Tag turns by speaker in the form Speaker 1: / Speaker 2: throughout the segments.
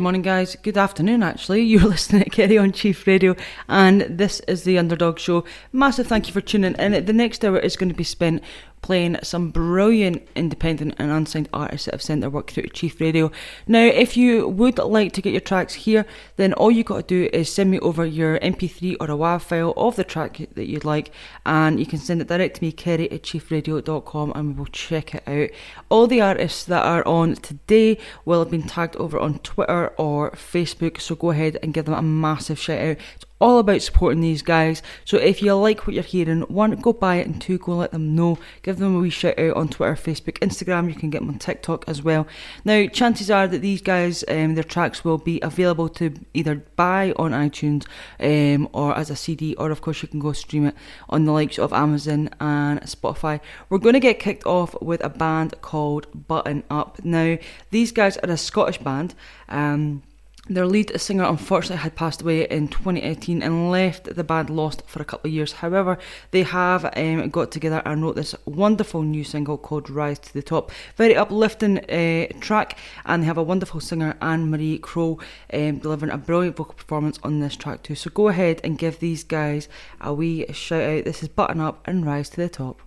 Speaker 1: morning, guys. Good afternoon, actually. You're listening to Kerry on Chief Radio, and this is the Underdog Show. Massive thank you for tuning in. The next hour is going to be spent playing some brilliant independent and unsigned artists that have sent their work through to Chief Radio. Now, if you would like to get your tracks here, then all you've got to do is send me over your MP3 or a WAV file of the track that you'd like, and you can send it direct to me, kerry at chiefradio.com, and we will check it out. All the artists that are on today will have been tagged over on Twitter or Facebook, so go ahead and give them a massive shout out. It's all about supporting these guys. So if you like what you're hearing, one, go buy it, and two, go let them know. Give them a wee shout out on Twitter, Facebook, Instagram. You can get them on TikTok as well. Now, chances are that these guys, um, their tracks will be available to either buy on iTunes um, or as a CD, or of course you can go stream it on the likes of Amazon and Spotify. We're going to get kicked off with a band called Button Up. Now, these guys are a Scottish band. Um, their lead singer unfortunately had passed away in 2018 and left the band lost for a couple of years. However, they have um, got together and wrote this wonderful new single called Rise to the Top. Very uplifting uh, track, and they have a wonderful singer, Anne Marie Crow, um, delivering a brilliant vocal performance on this track too. So go ahead and give these guys a wee shout out. This is Button Up and Rise to the Top.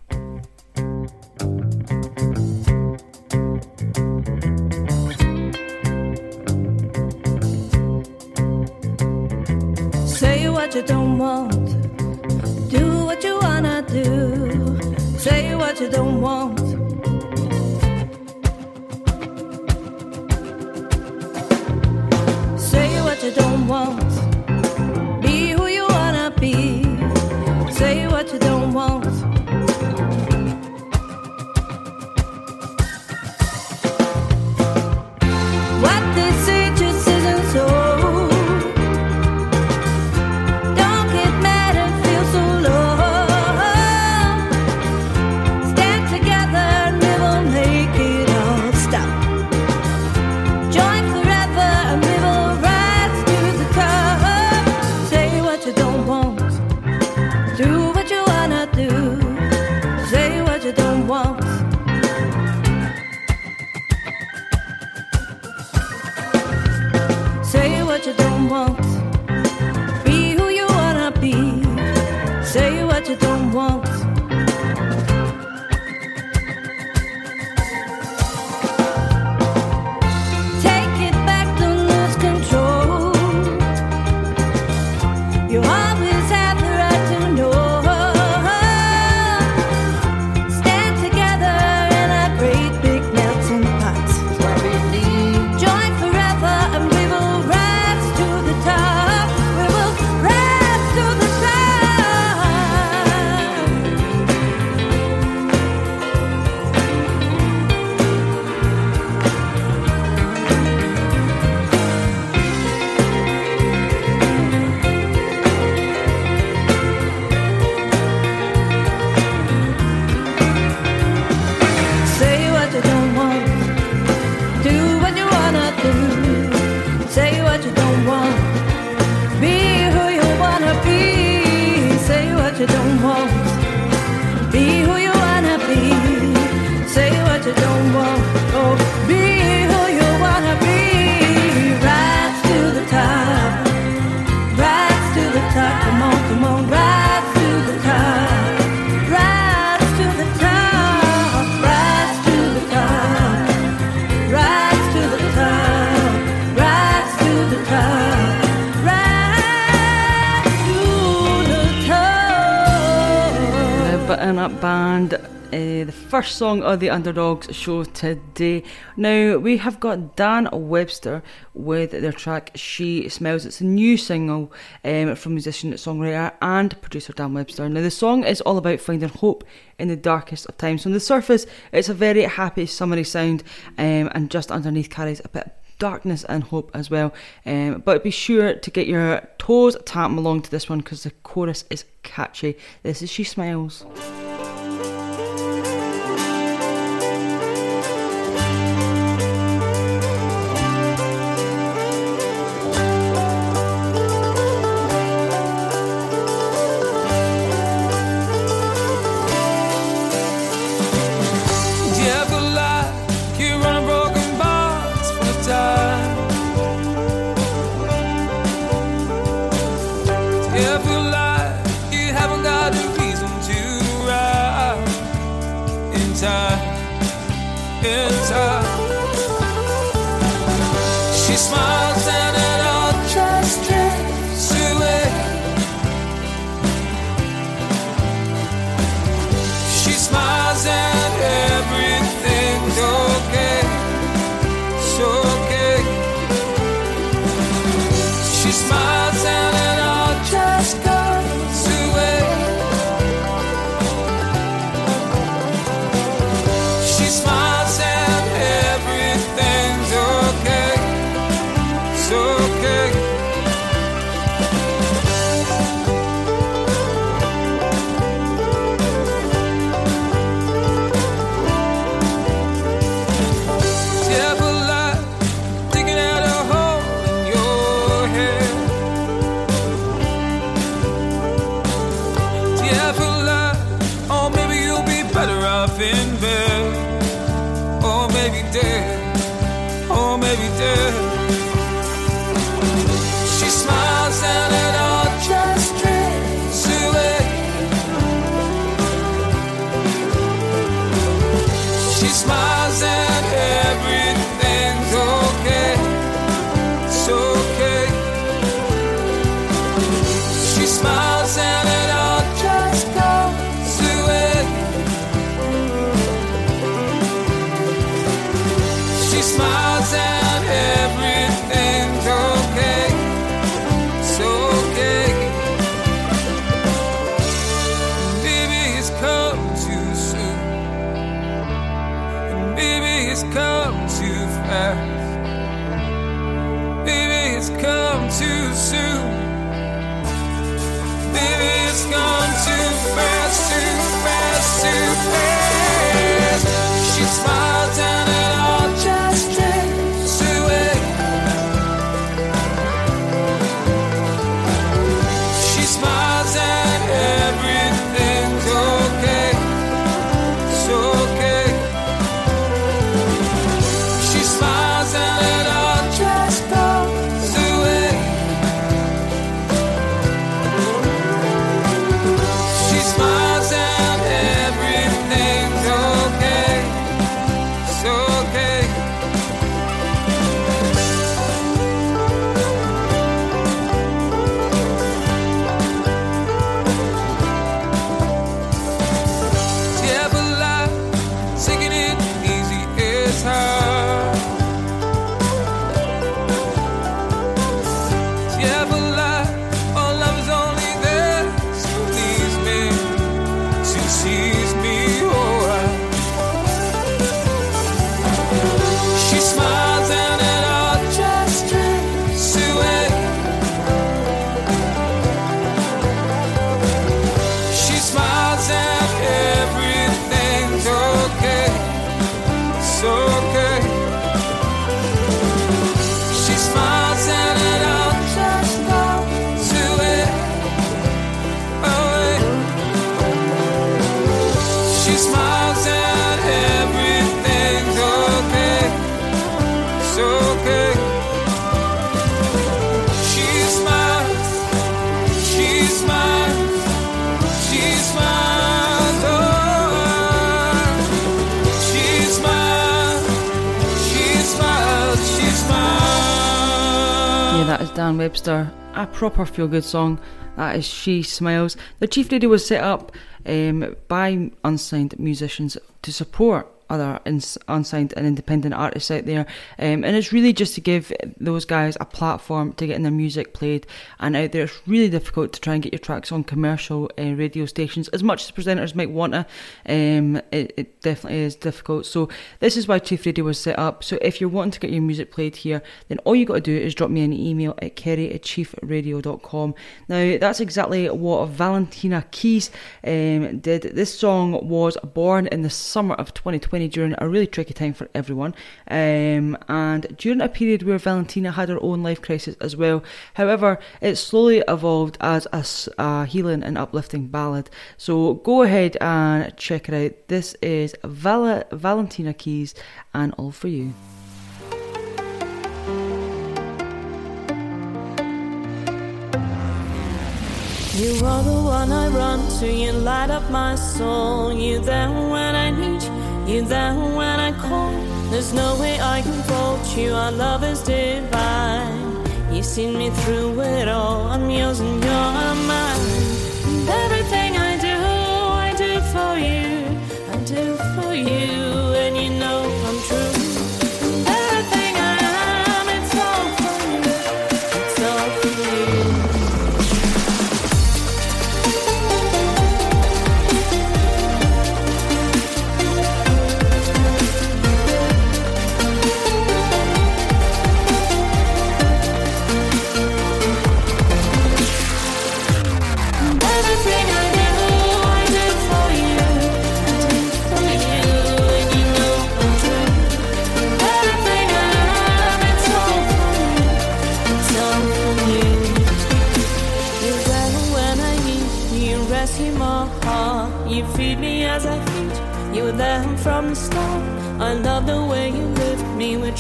Speaker 2: You don't want. Do what you wanna do. Say what you don't want.
Speaker 1: First song of the Underdogs show today. Now, we have got Dan Webster with their track She Smiles. It's a new single um, from musician, songwriter, and producer Dan Webster. Now, the song is all about finding hope in the darkest of times. So, on the surface, it's a very happy, summery sound, um, and just underneath carries a bit of darkness and hope as well. Um, but be sure to get your toes tapping along to this one because the chorus is catchy. This is She Smiles.
Speaker 3: she
Speaker 4: smiled. That is Dan Webster. A proper feel good song. That is She Smiles. The Chief Radio was set up um, by unsigned musicians to support other ins- unsigned and independent artists out there. Um, and it's really just to give those guys a platform to getting their music played and out there. It's really difficult to try and get your tracks on commercial uh, radio stations. As much as presenters might want to, um, it, it definitely is difficult. So this is why Chief Radio was set up. So if you're wanting to get your music played here, then all you got to do is drop me an email at kerry at chiefradio.com. Now, that's exactly what Valentina Keys um, did. This song was born in the summer of 2020 during a really tricky time for everyone, um, and during a period where Valentina had her own life crisis as well. However, it slowly evolved as a healing and uplifting ballad. So go ahead and check it out. This is Val- Valentina Keys and All For You.
Speaker 2: You are the one I run to, you light up my soul. You there when I need you, you there when I call. There's no way I can fault you, our love is divine. You've seen me through it all, I'm yours and you're mine. And everything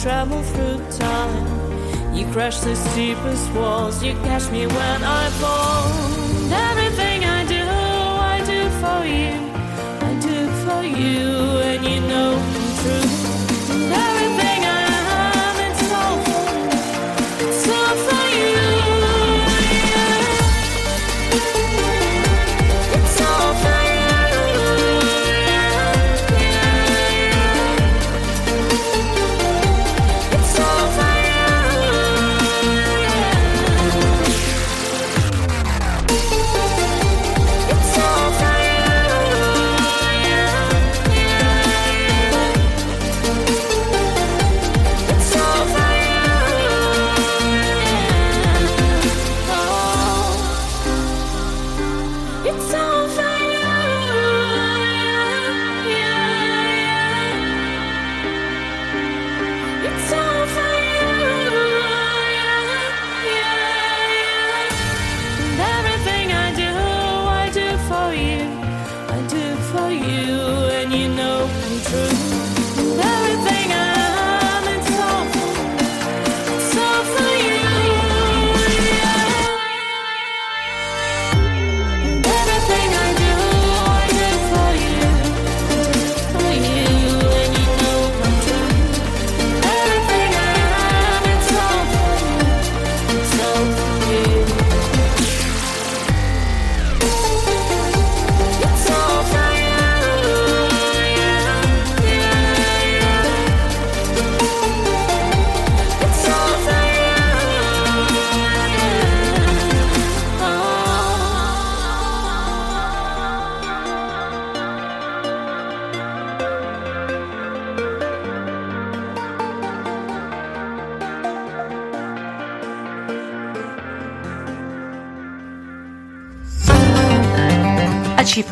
Speaker 2: travel through time. You crash the steepest walls. You catch me when I fall.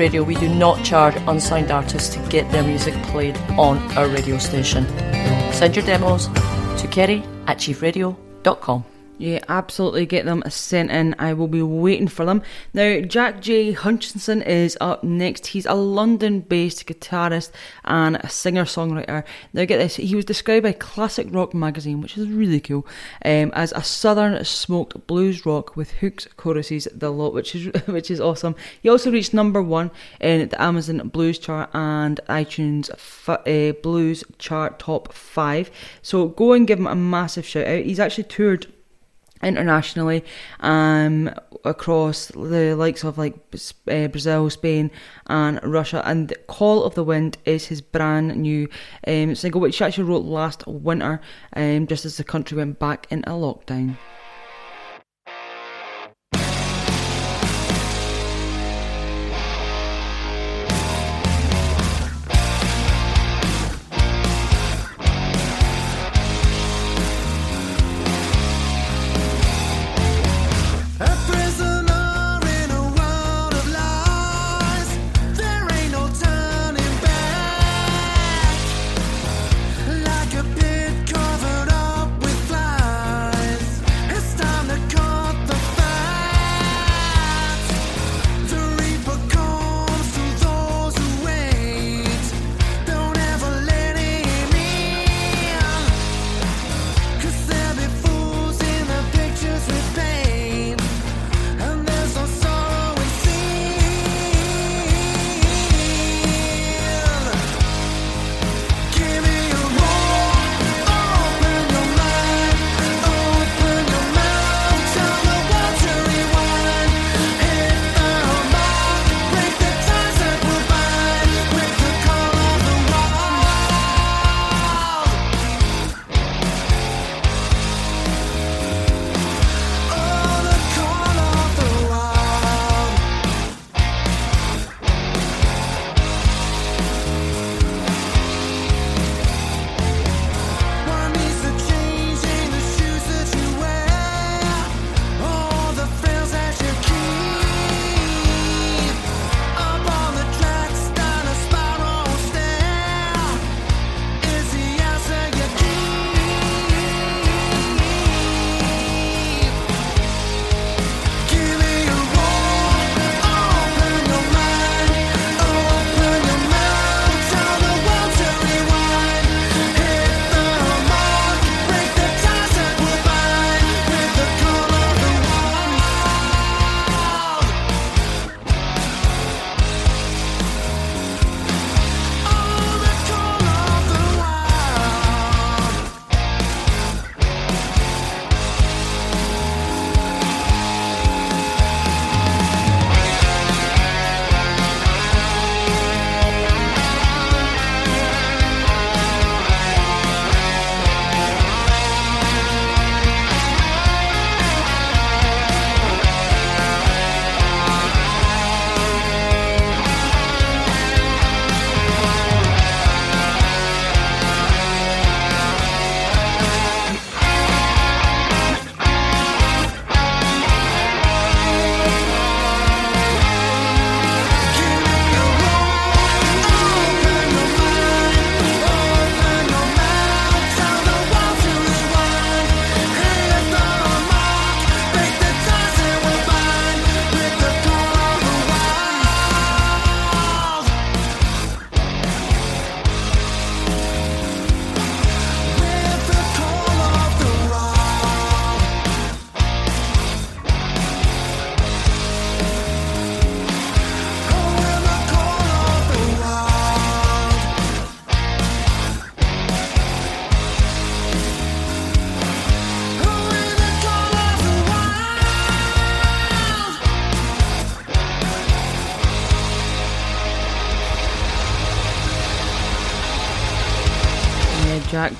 Speaker 5: Radio, we do not charge unsigned artists to get their music played on our radio station. Send your demos to kerry at chiefradio.com.
Speaker 1: Yeah, absolutely get them sent in. I will be waiting for them. Now, Jack J. Hutchinson is up next. He's a London based guitarist and a singer songwriter. Now, get this, he was described by Classic Rock magazine, which is really cool, um, as a southern smoked blues rock with hooks, choruses, the lot, which is which is awesome. He also reached number one in the Amazon Blues chart and iTunes uh, Blues chart top five. So go and give him a massive shout out. He's actually toured internationally um across the likes of like uh, Brazil, Spain, and Russia. And "Call of the Wind" is his brand new um, single, which he actually wrote last winter, um, just as the country went back into lockdown.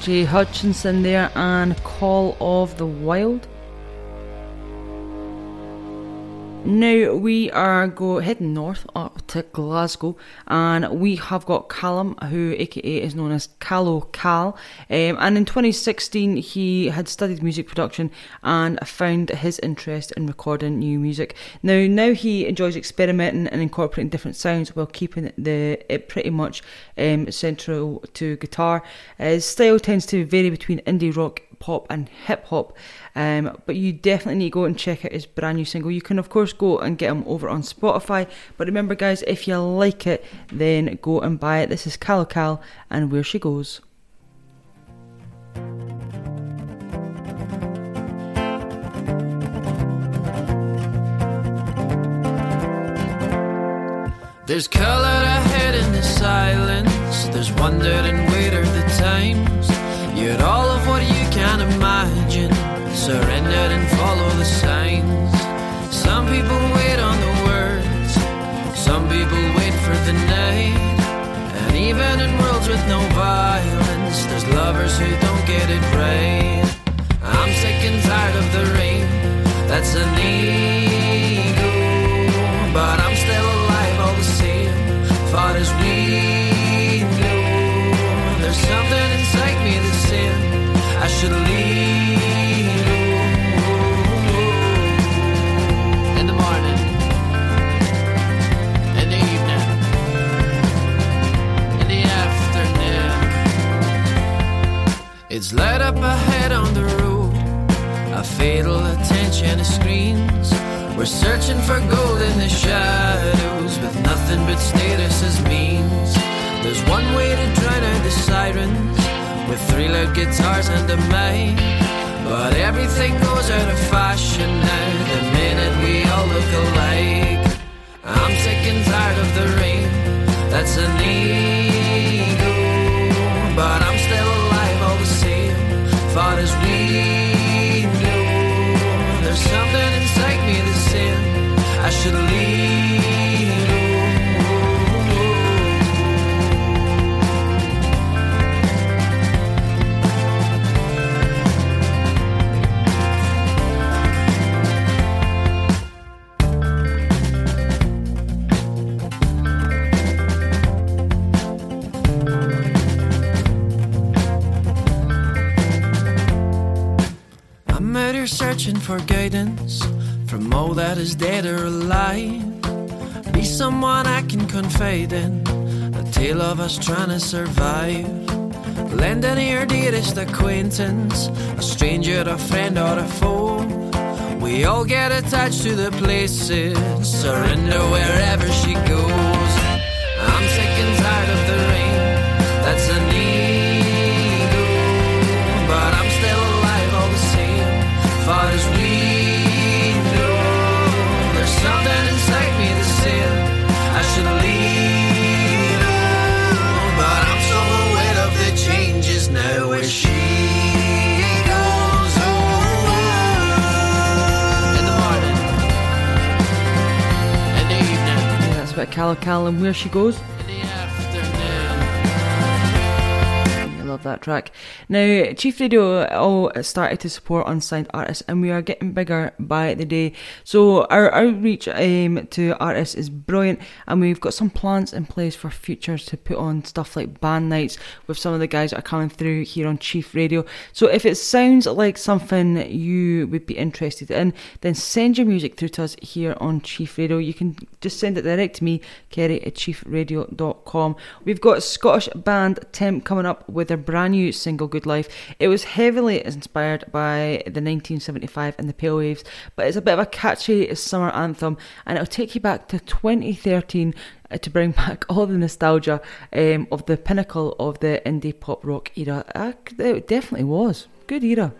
Speaker 1: Jack J. Hutchinson there and Call of the Wild. Now we are go heading north up to Glasgow, and we have got Callum, who AKA is known as Callow Cal. Um, and in 2016, he had studied music production and found his interest in recording new music. Now, now he enjoys experimenting and incorporating different sounds while keeping the it pretty much um, central to guitar. His style tends to vary between indie rock pop and hip hop. Um, but you definitely need to go and check out his brand new single. You can, of course, go and get him over on Spotify. But remember, guys, if you like it, then go and buy it. This is Cal Cal and Where She Goes.
Speaker 6: There's color ahead in the silence. There's wonder and weight of the times. Yet all of what you can imagine. Surrender and follow the signs. Some people wait on the words. Some people wait for the night. And even in worlds with no violence, there's lovers who don't get it right. I'm sick and tired of the rain. That's an ego. It's light up ahead on the road. A fatal attention to screens. We're searching for gold in the shadows with nothing but status as means. There's one way to drown out the sirens with three loud guitars and a mic. But everything goes out of fashion now the minute we all look alike. I'm sick and tired of the rain. That's an ego. But I'm Far as we know, there's something inside me that's saying I should leave. Is dead or alive. Be someone I can confide in, a tale of us trying to survive. Lend an ear, dearest acquaintance, a stranger, a friend, or a foe. We all get attached to the places, surrender wherever she goes.
Speaker 1: Yeah, that's about Cal Cal and Where She Goes.
Speaker 6: in the afternoon.
Speaker 1: I love that track. Now, Chief Radio all started to support unsigned artists, and we are getting bigger by the day. So our outreach um, to artists is brilliant, and we've got some plans in place for futures to put on stuff like band nights with some of the guys that are coming through here on Chief Radio. So if it sounds like something you would be interested in, then send your music through to us here on Chief Radio. You can just send it direct to me, Kerry at chiefradio.com. We've got Scottish band Temp coming up with their brand new single Good Life. It was heavily inspired by the 1975 and the Pale Waves, but it's a bit of a catchy summer anthem and it'll take you back to 2013 uh, to bring back all the nostalgia um, of the pinnacle of the indie pop rock era. Uh, it definitely was. Good era.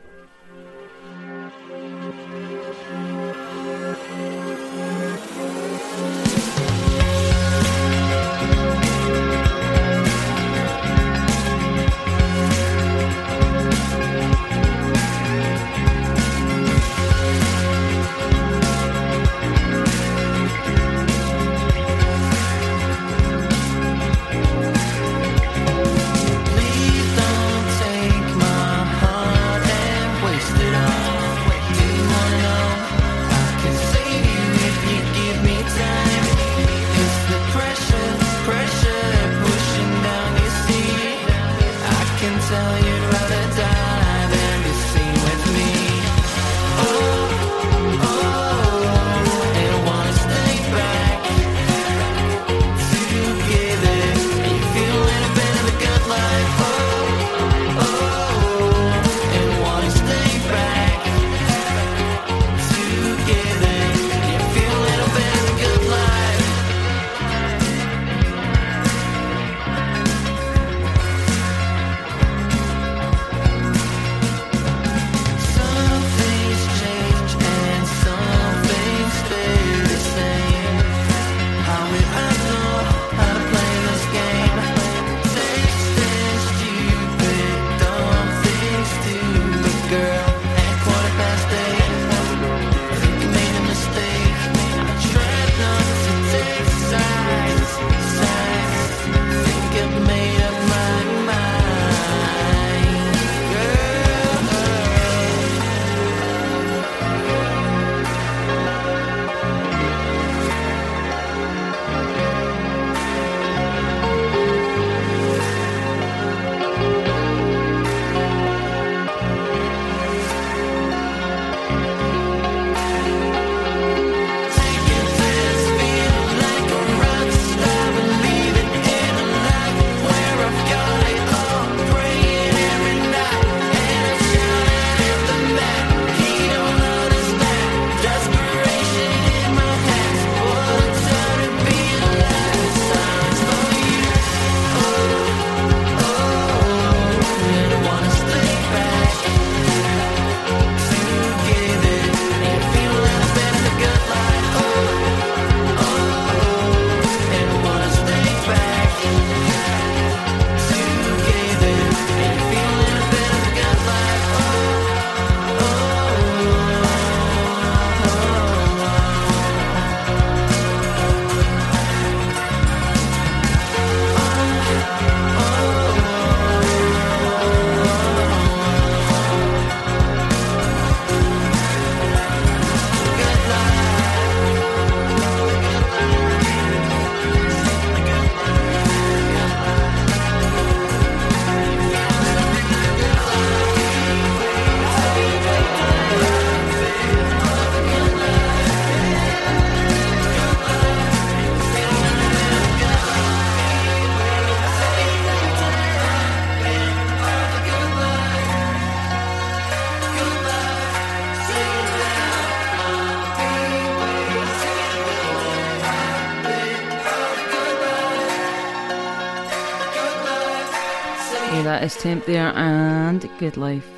Speaker 7: That is Temp there and Good Life.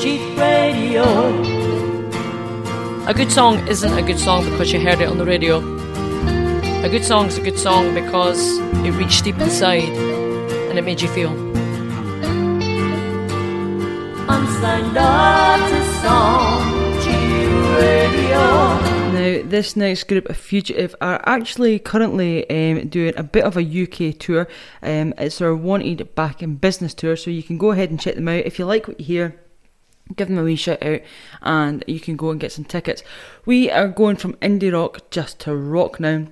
Speaker 5: Chief Radio. A good song isn't a good song because you heard it on the radio. A good song is a good song because it reached deep inside and it made you feel.
Speaker 2: Unsigned artist song, Chief Radio.
Speaker 7: This next group of Fugitive are actually currently um, doing a bit of a UK tour. Um, it's their Wanted Back in Business tour, so you can go ahead and check them out. If you like what you hear, give them a wee shout out and you can go and get some tickets. We are going from indie rock just to rock now.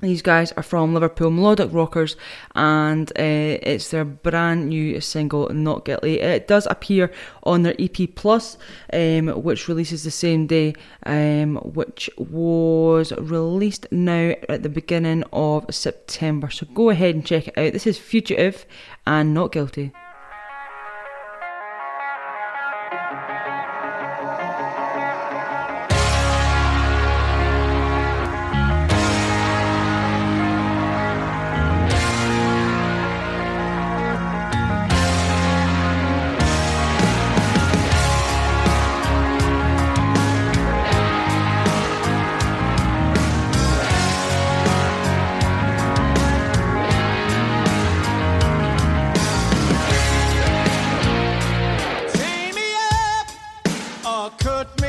Speaker 7: These guys are from Liverpool, Melodic Rockers, and uh, it's their brand new single, Not Guilty. It does appear on their EP Plus, um, which releases the same day, um, which was released now at the beginning of September. So go ahead and check it out. This is Fugitive and Not Guilty.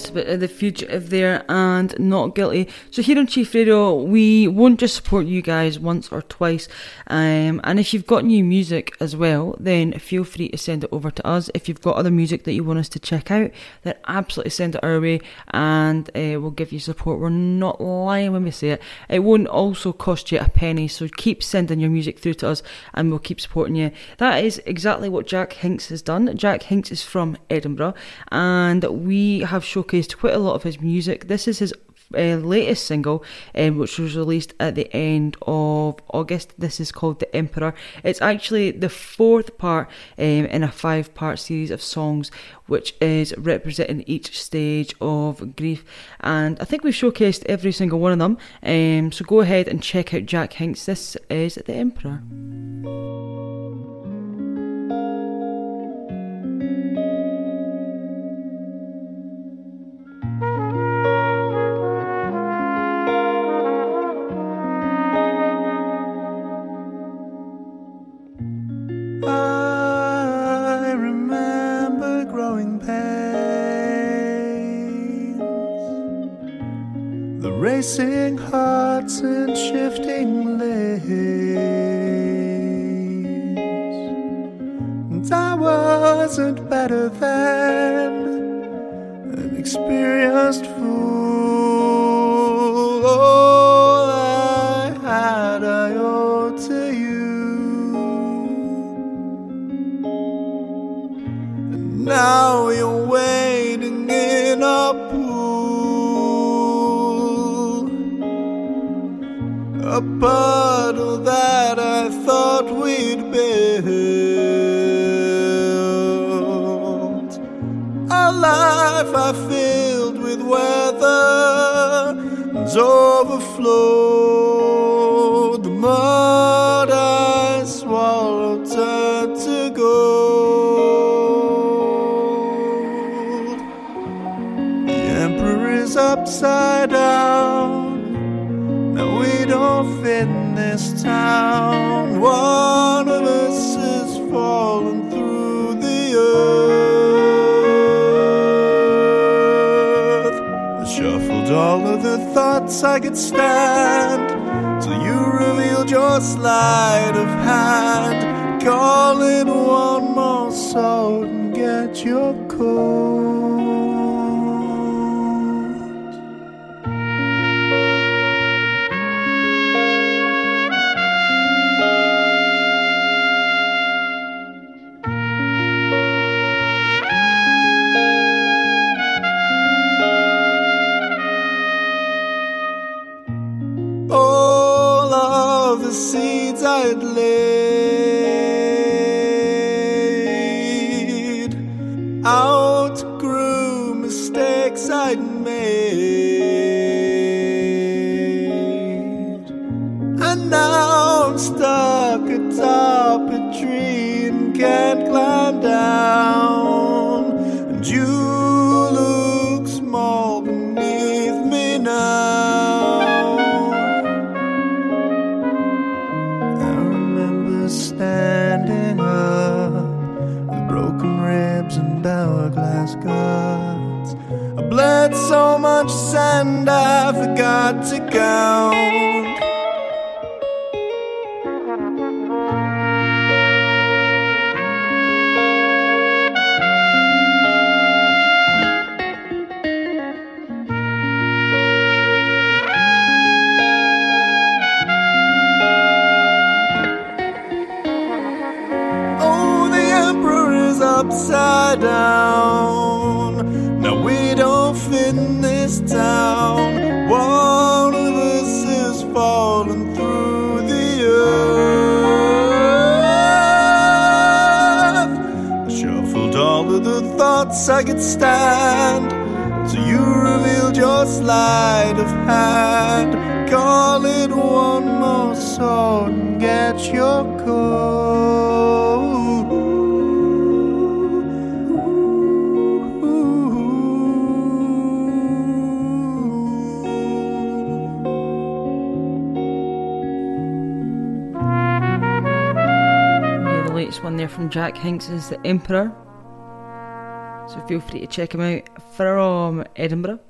Speaker 8: It's a
Speaker 1: bit of the fugitive there and not guilty. So here on Chief Radio, we won't just support you guys once or twice. Um, and if you've got new music as well, then feel free to send it over to us. If you've got other music that you want us to check out, then absolutely send it our way and uh, we'll give you support. We're not lying when we say it. It won't also cost you a penny. So keep sending your music through to us and we'll keep supporting you. That is exactly what Jack Hinks has done. Jack Hinks is from Edinburgh and we have showcased quite a lot of his music. This is his uh, latest single, um, which was released at the end of August. This is called The Emperor. It's actually the fourth part um, in a five part series of songs, which is representing each stage of grief. And I think we've showcased every single one of them. Um, so go ahead and check out Jack Hinks. This is The Emperor.
Speaker 9: Racing hearts and shifting lanes, and I wasn't better than an experienced fool. All I had, I owe to you. And Now you're waiting in a pool, a puddle that I thought we'd build, a life I filled with weather and overflowed. The mud I swallowed turned to gold. The emperor is upside down. I could stand till you revealed your sleight of hand. Call in one more soul and get your coat. Remember standing up with broken ribs and hourglass guts. I bled so much sand I forgot to count. Thoughts I could stand. So you revealed your sleight of hand. Call it one more sword and get your coat.
Speaker 1: Yeah, the latest one there from Jack Hinks is The Emperor. So feel free to check him out from Edinburgh.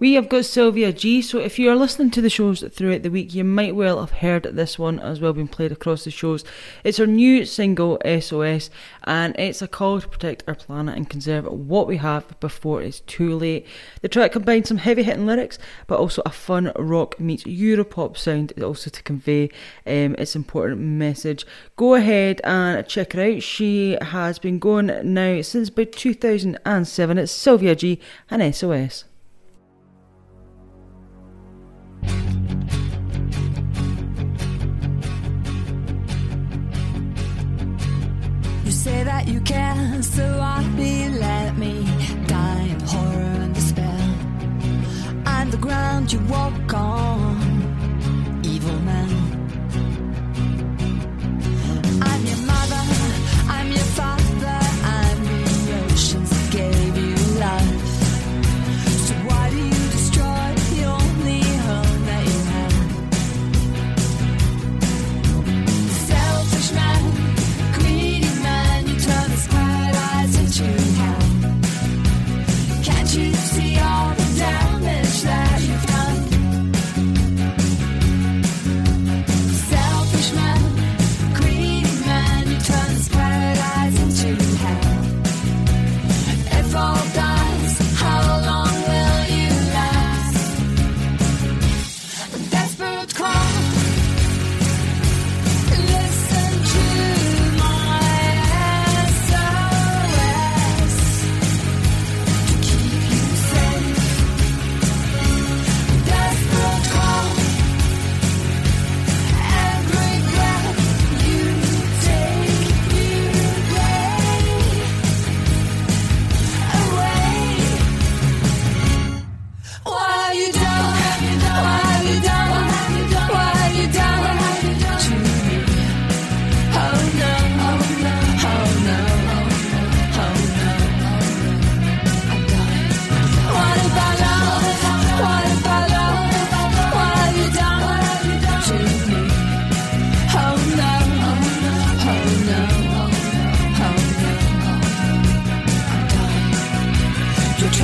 Speaker 1: We have got Sylvia G. So if you are listening to the shows throughout the week, you might well have heard this one as well being played across the shows. It's her new single SOS, and it's a call to protect our planet and conserve what we have before it's too late. The track combines some heavy hitting lyrics, but also a fun rock meets Europop sound, also to convey um, its important message. Go ahead and check her out. She has been going now since about 2007. It's Sylvia G and SOS.
Speaker 2: Say that you care, so be let me die in horror and despair. I'm the ground you walk on, evil man.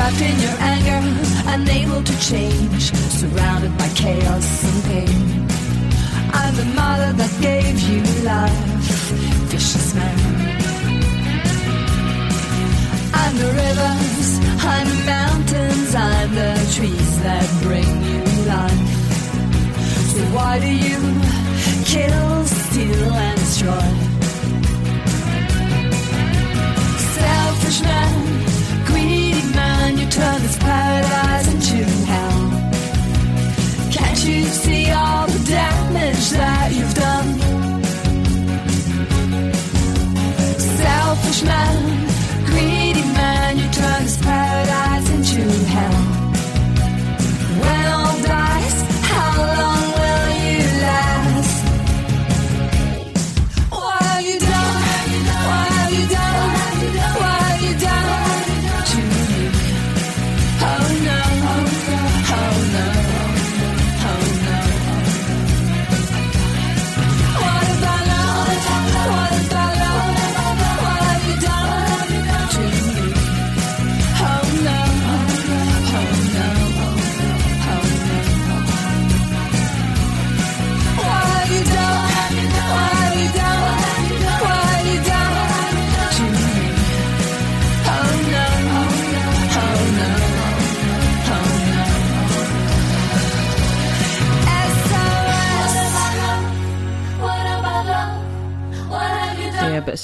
Speaker 2: Trapped in your anger, unable to change, surrounded by chaos and pain. I'm the mother that gave you life, vicious man. I'm the rivers, I'm the mountains, I'm the trees that bring you life. So why do you kill, steal, and destroy? Selfish man, turn this paradise into hell. Can't you see all the damage that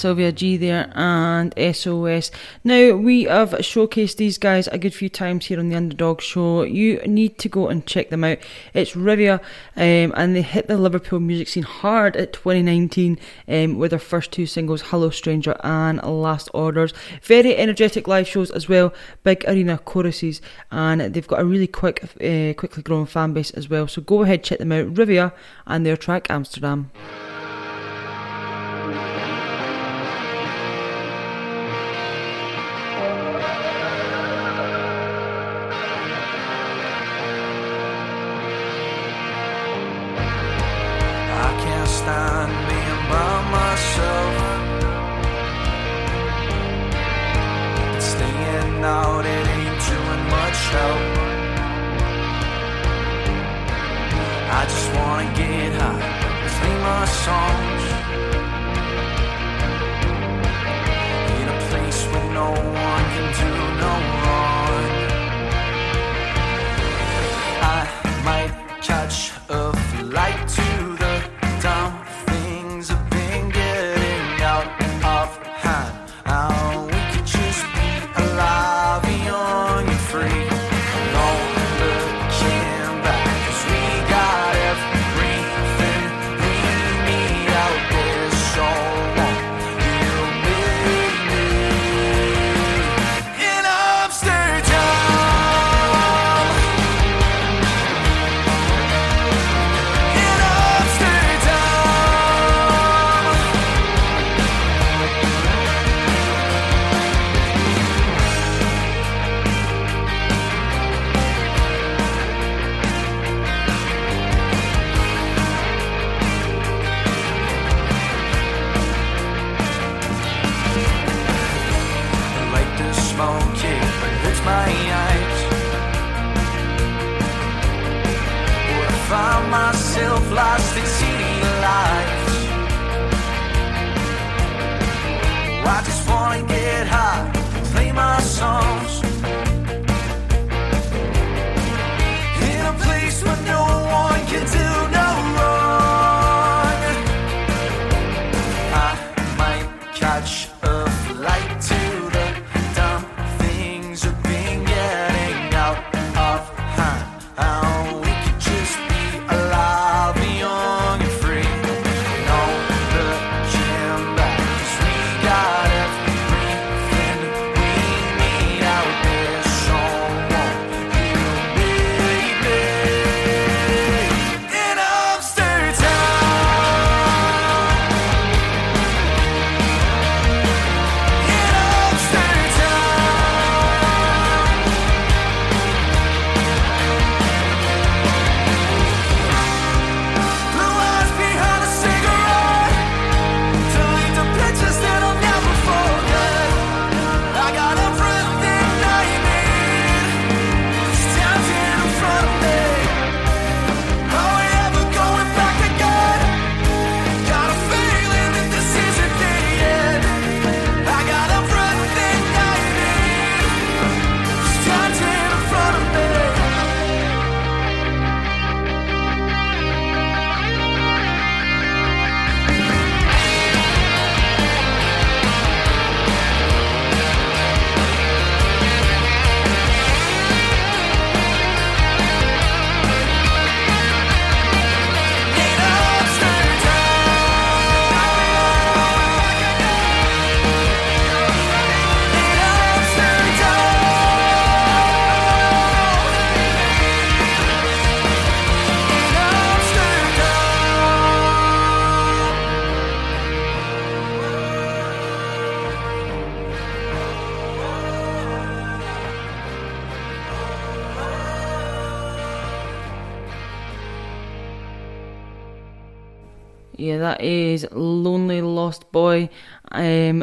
Speaker 1: Sylvia G there and SOS. Now, we have showcased these guys a good few times here on the Underdog Show. You need to go and check them out. It's Rivia, um, and they hit the Liverpool music scene hard at 2019 um, with their first two singles, Hello Stranger and Last Orders. Very energetic live shows as well, big arena choruses, and they've got a really quick, uh, quickly growing fan base as well. So go ahead, check them out. Rivia and their track Amsterdam.
Speaker 6: song.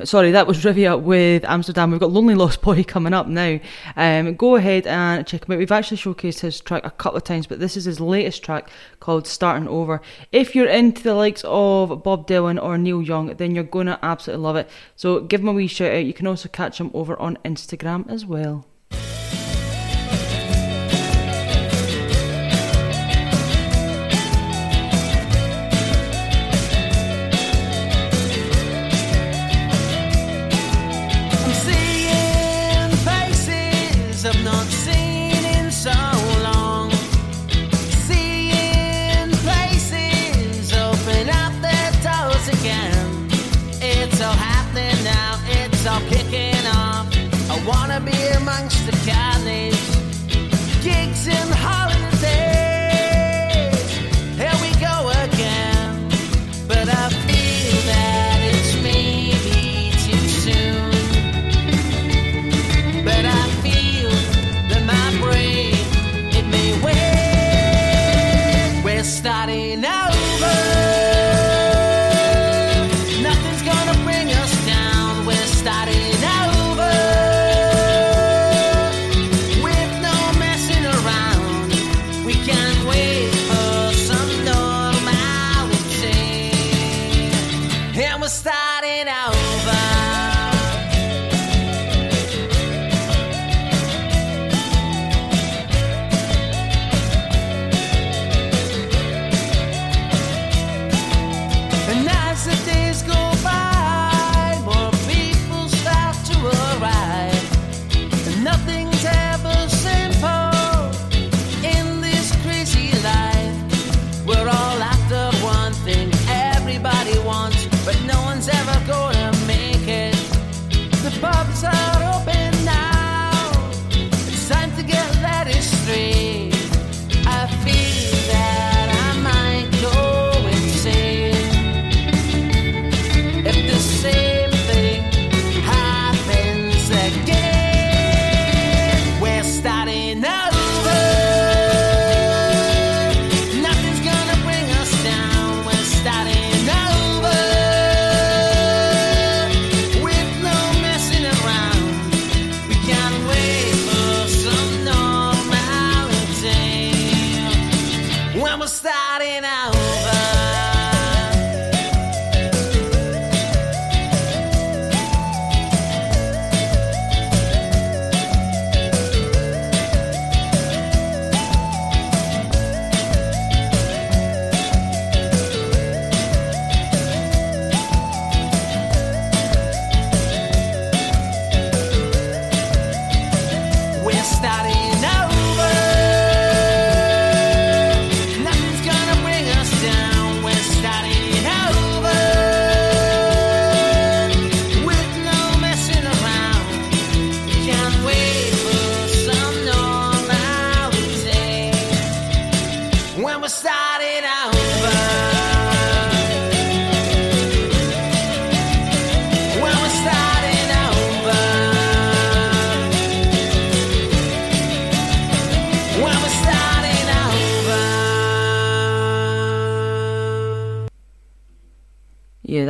Speaker 6: sorry, that was Rivia with Amsterdam. We've got Lonely Lost Boy coming up now. Um, go ahead and check him out. We've actually showcased his track a couple of times, but this is his latest track called Starting Over. If you're into the likes of Bob Dylan or Neil Young, then you're going to absolutely love it. So give him a wee shout out. You can also catch him over on Instagram as well.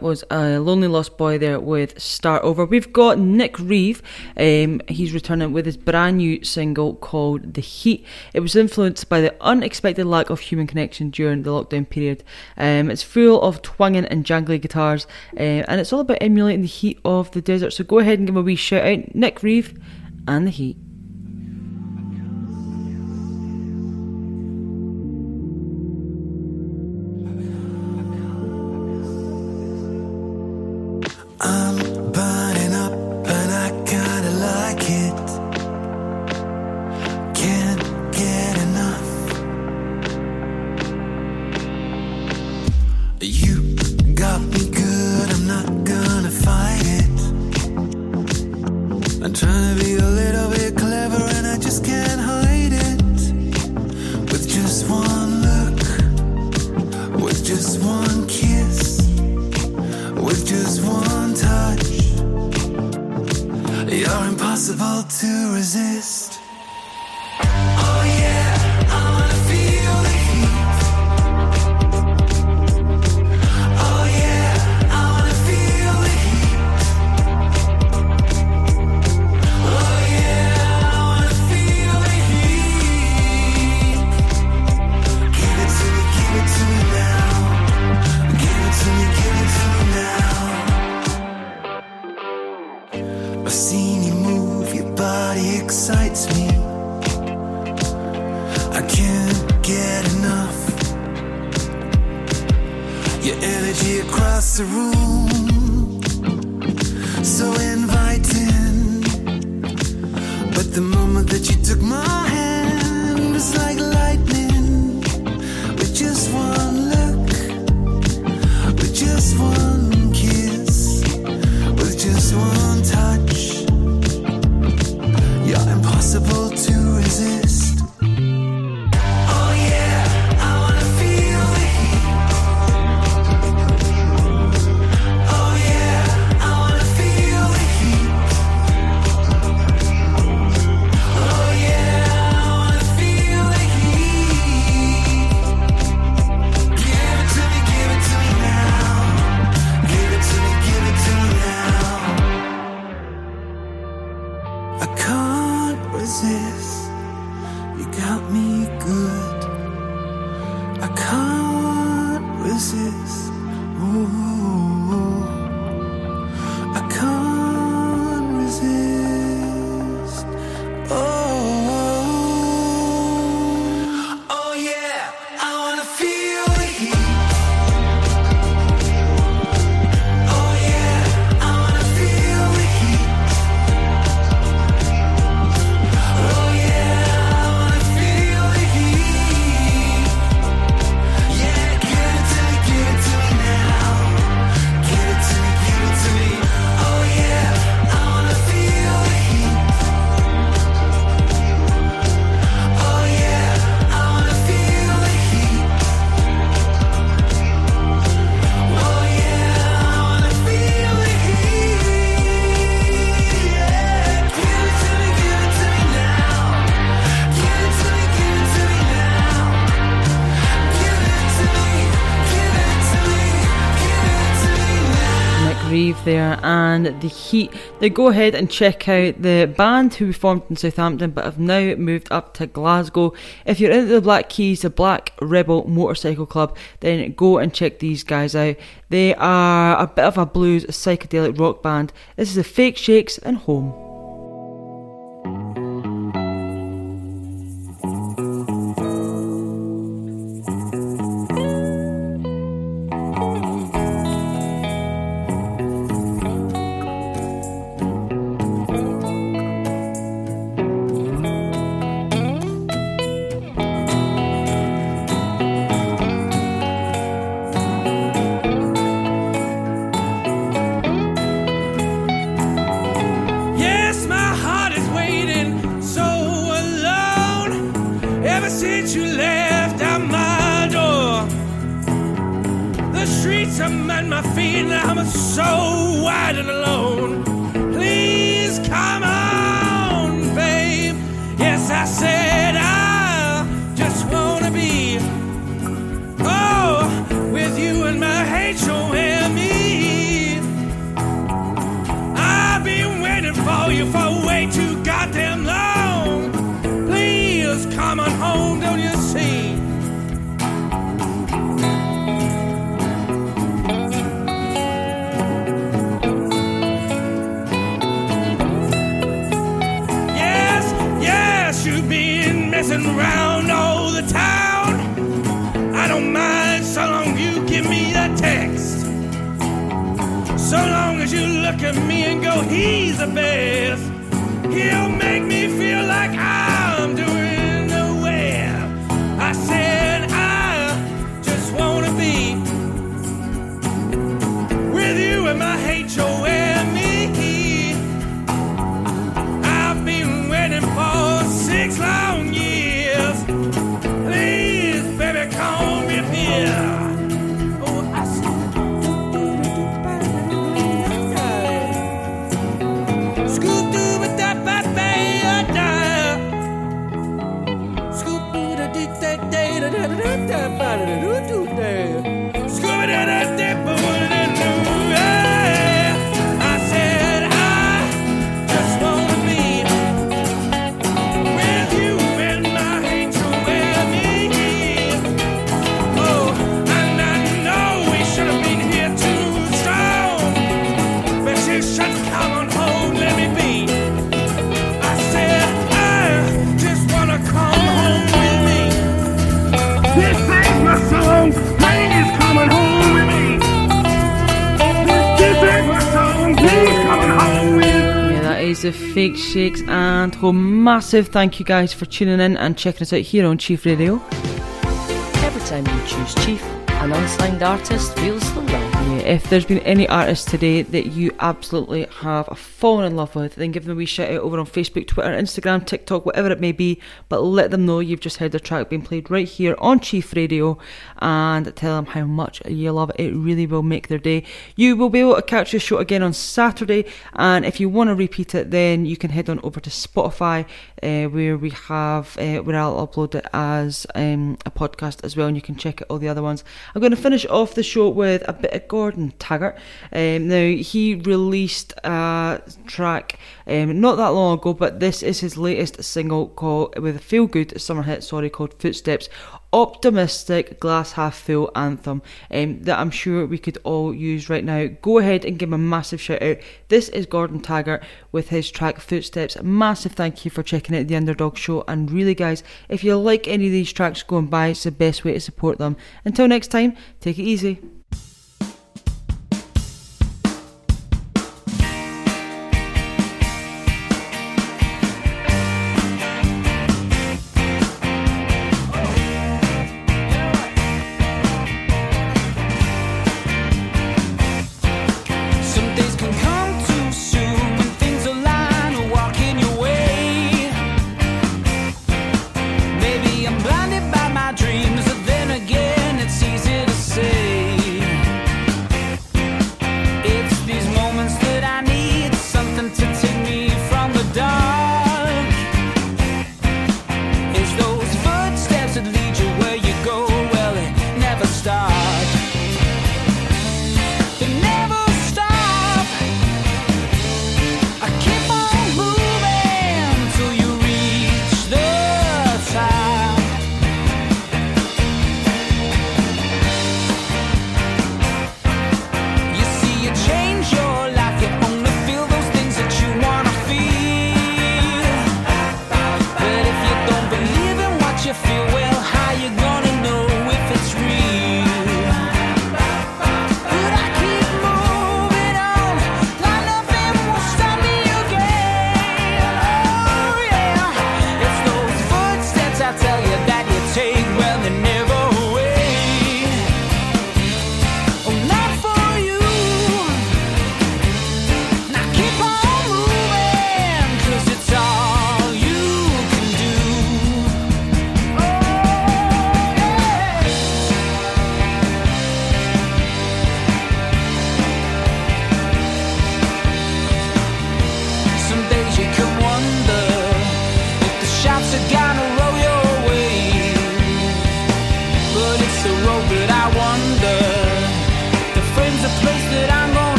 Speaker 10: that
Speaker 6: was a Lonely Lost Boy there with Start Over. We've got Nick Reeve. Um, he's returning with his brand new single called The Heat. It was influenced by the unexpected lack of human connection during the lockdown period. Um, it's full of twanging and jangly guitars, uh, and it's all about emulating the heat of the desert. So go ahead and give him a wee shout out, Nick Reeve and The Heat.
Speaker 11: Heat.
Speaker 1: They go ahead and check out the band who formed in Southampton but have now moved up to Glasgow. If you're into the Black Keys, the Black Rebel Motorcycle Club, then go and check these guys out. They are a bit of a blues psychedelic rock band. This is the Fake Shakes and Home.
Speaker 12: He's the best.
Speaker 1: The Fake Shakes and Home. Massive thank you guys for tuning in and checking us out here on Chief Radio.
Speaker 5: Every time you choose Chief, an unsigned artist feels the love.
Speaker 1: Yeah, if there's been any artist today that you absolutely have fallen in love with, then give them a wee shout out over on Facebook, Twitter, Instagram, TikTok, whatever it may be. But let them know you've just heard their track being played right here on Chief Radio and tell them how much you love it. It really will make their day. You will be able to catch the show again on Saturday, and if you want to repeat it, then you can head on over to Spotify uh, where we have uh, where I'll upload it as um, a podcast as well, and you can check out all the other ones. I'm going to finish off the show with a bit of Gordon Taggart. Um, now he released a track um, not that long ago, but this is his latest single called with a feel good summer hit, sorry, called Footsteps. Optimistic glass half full anthem um, that I'm sure we could all use right now. Go ahead and give him a massive shout out. This is Gordon Taggart with his track Footsteps. Massive thank you for checking out the Underdog Show. And really, guys, if you like any of these tracks going by, it's the best way to support them. Until next time, take it easy.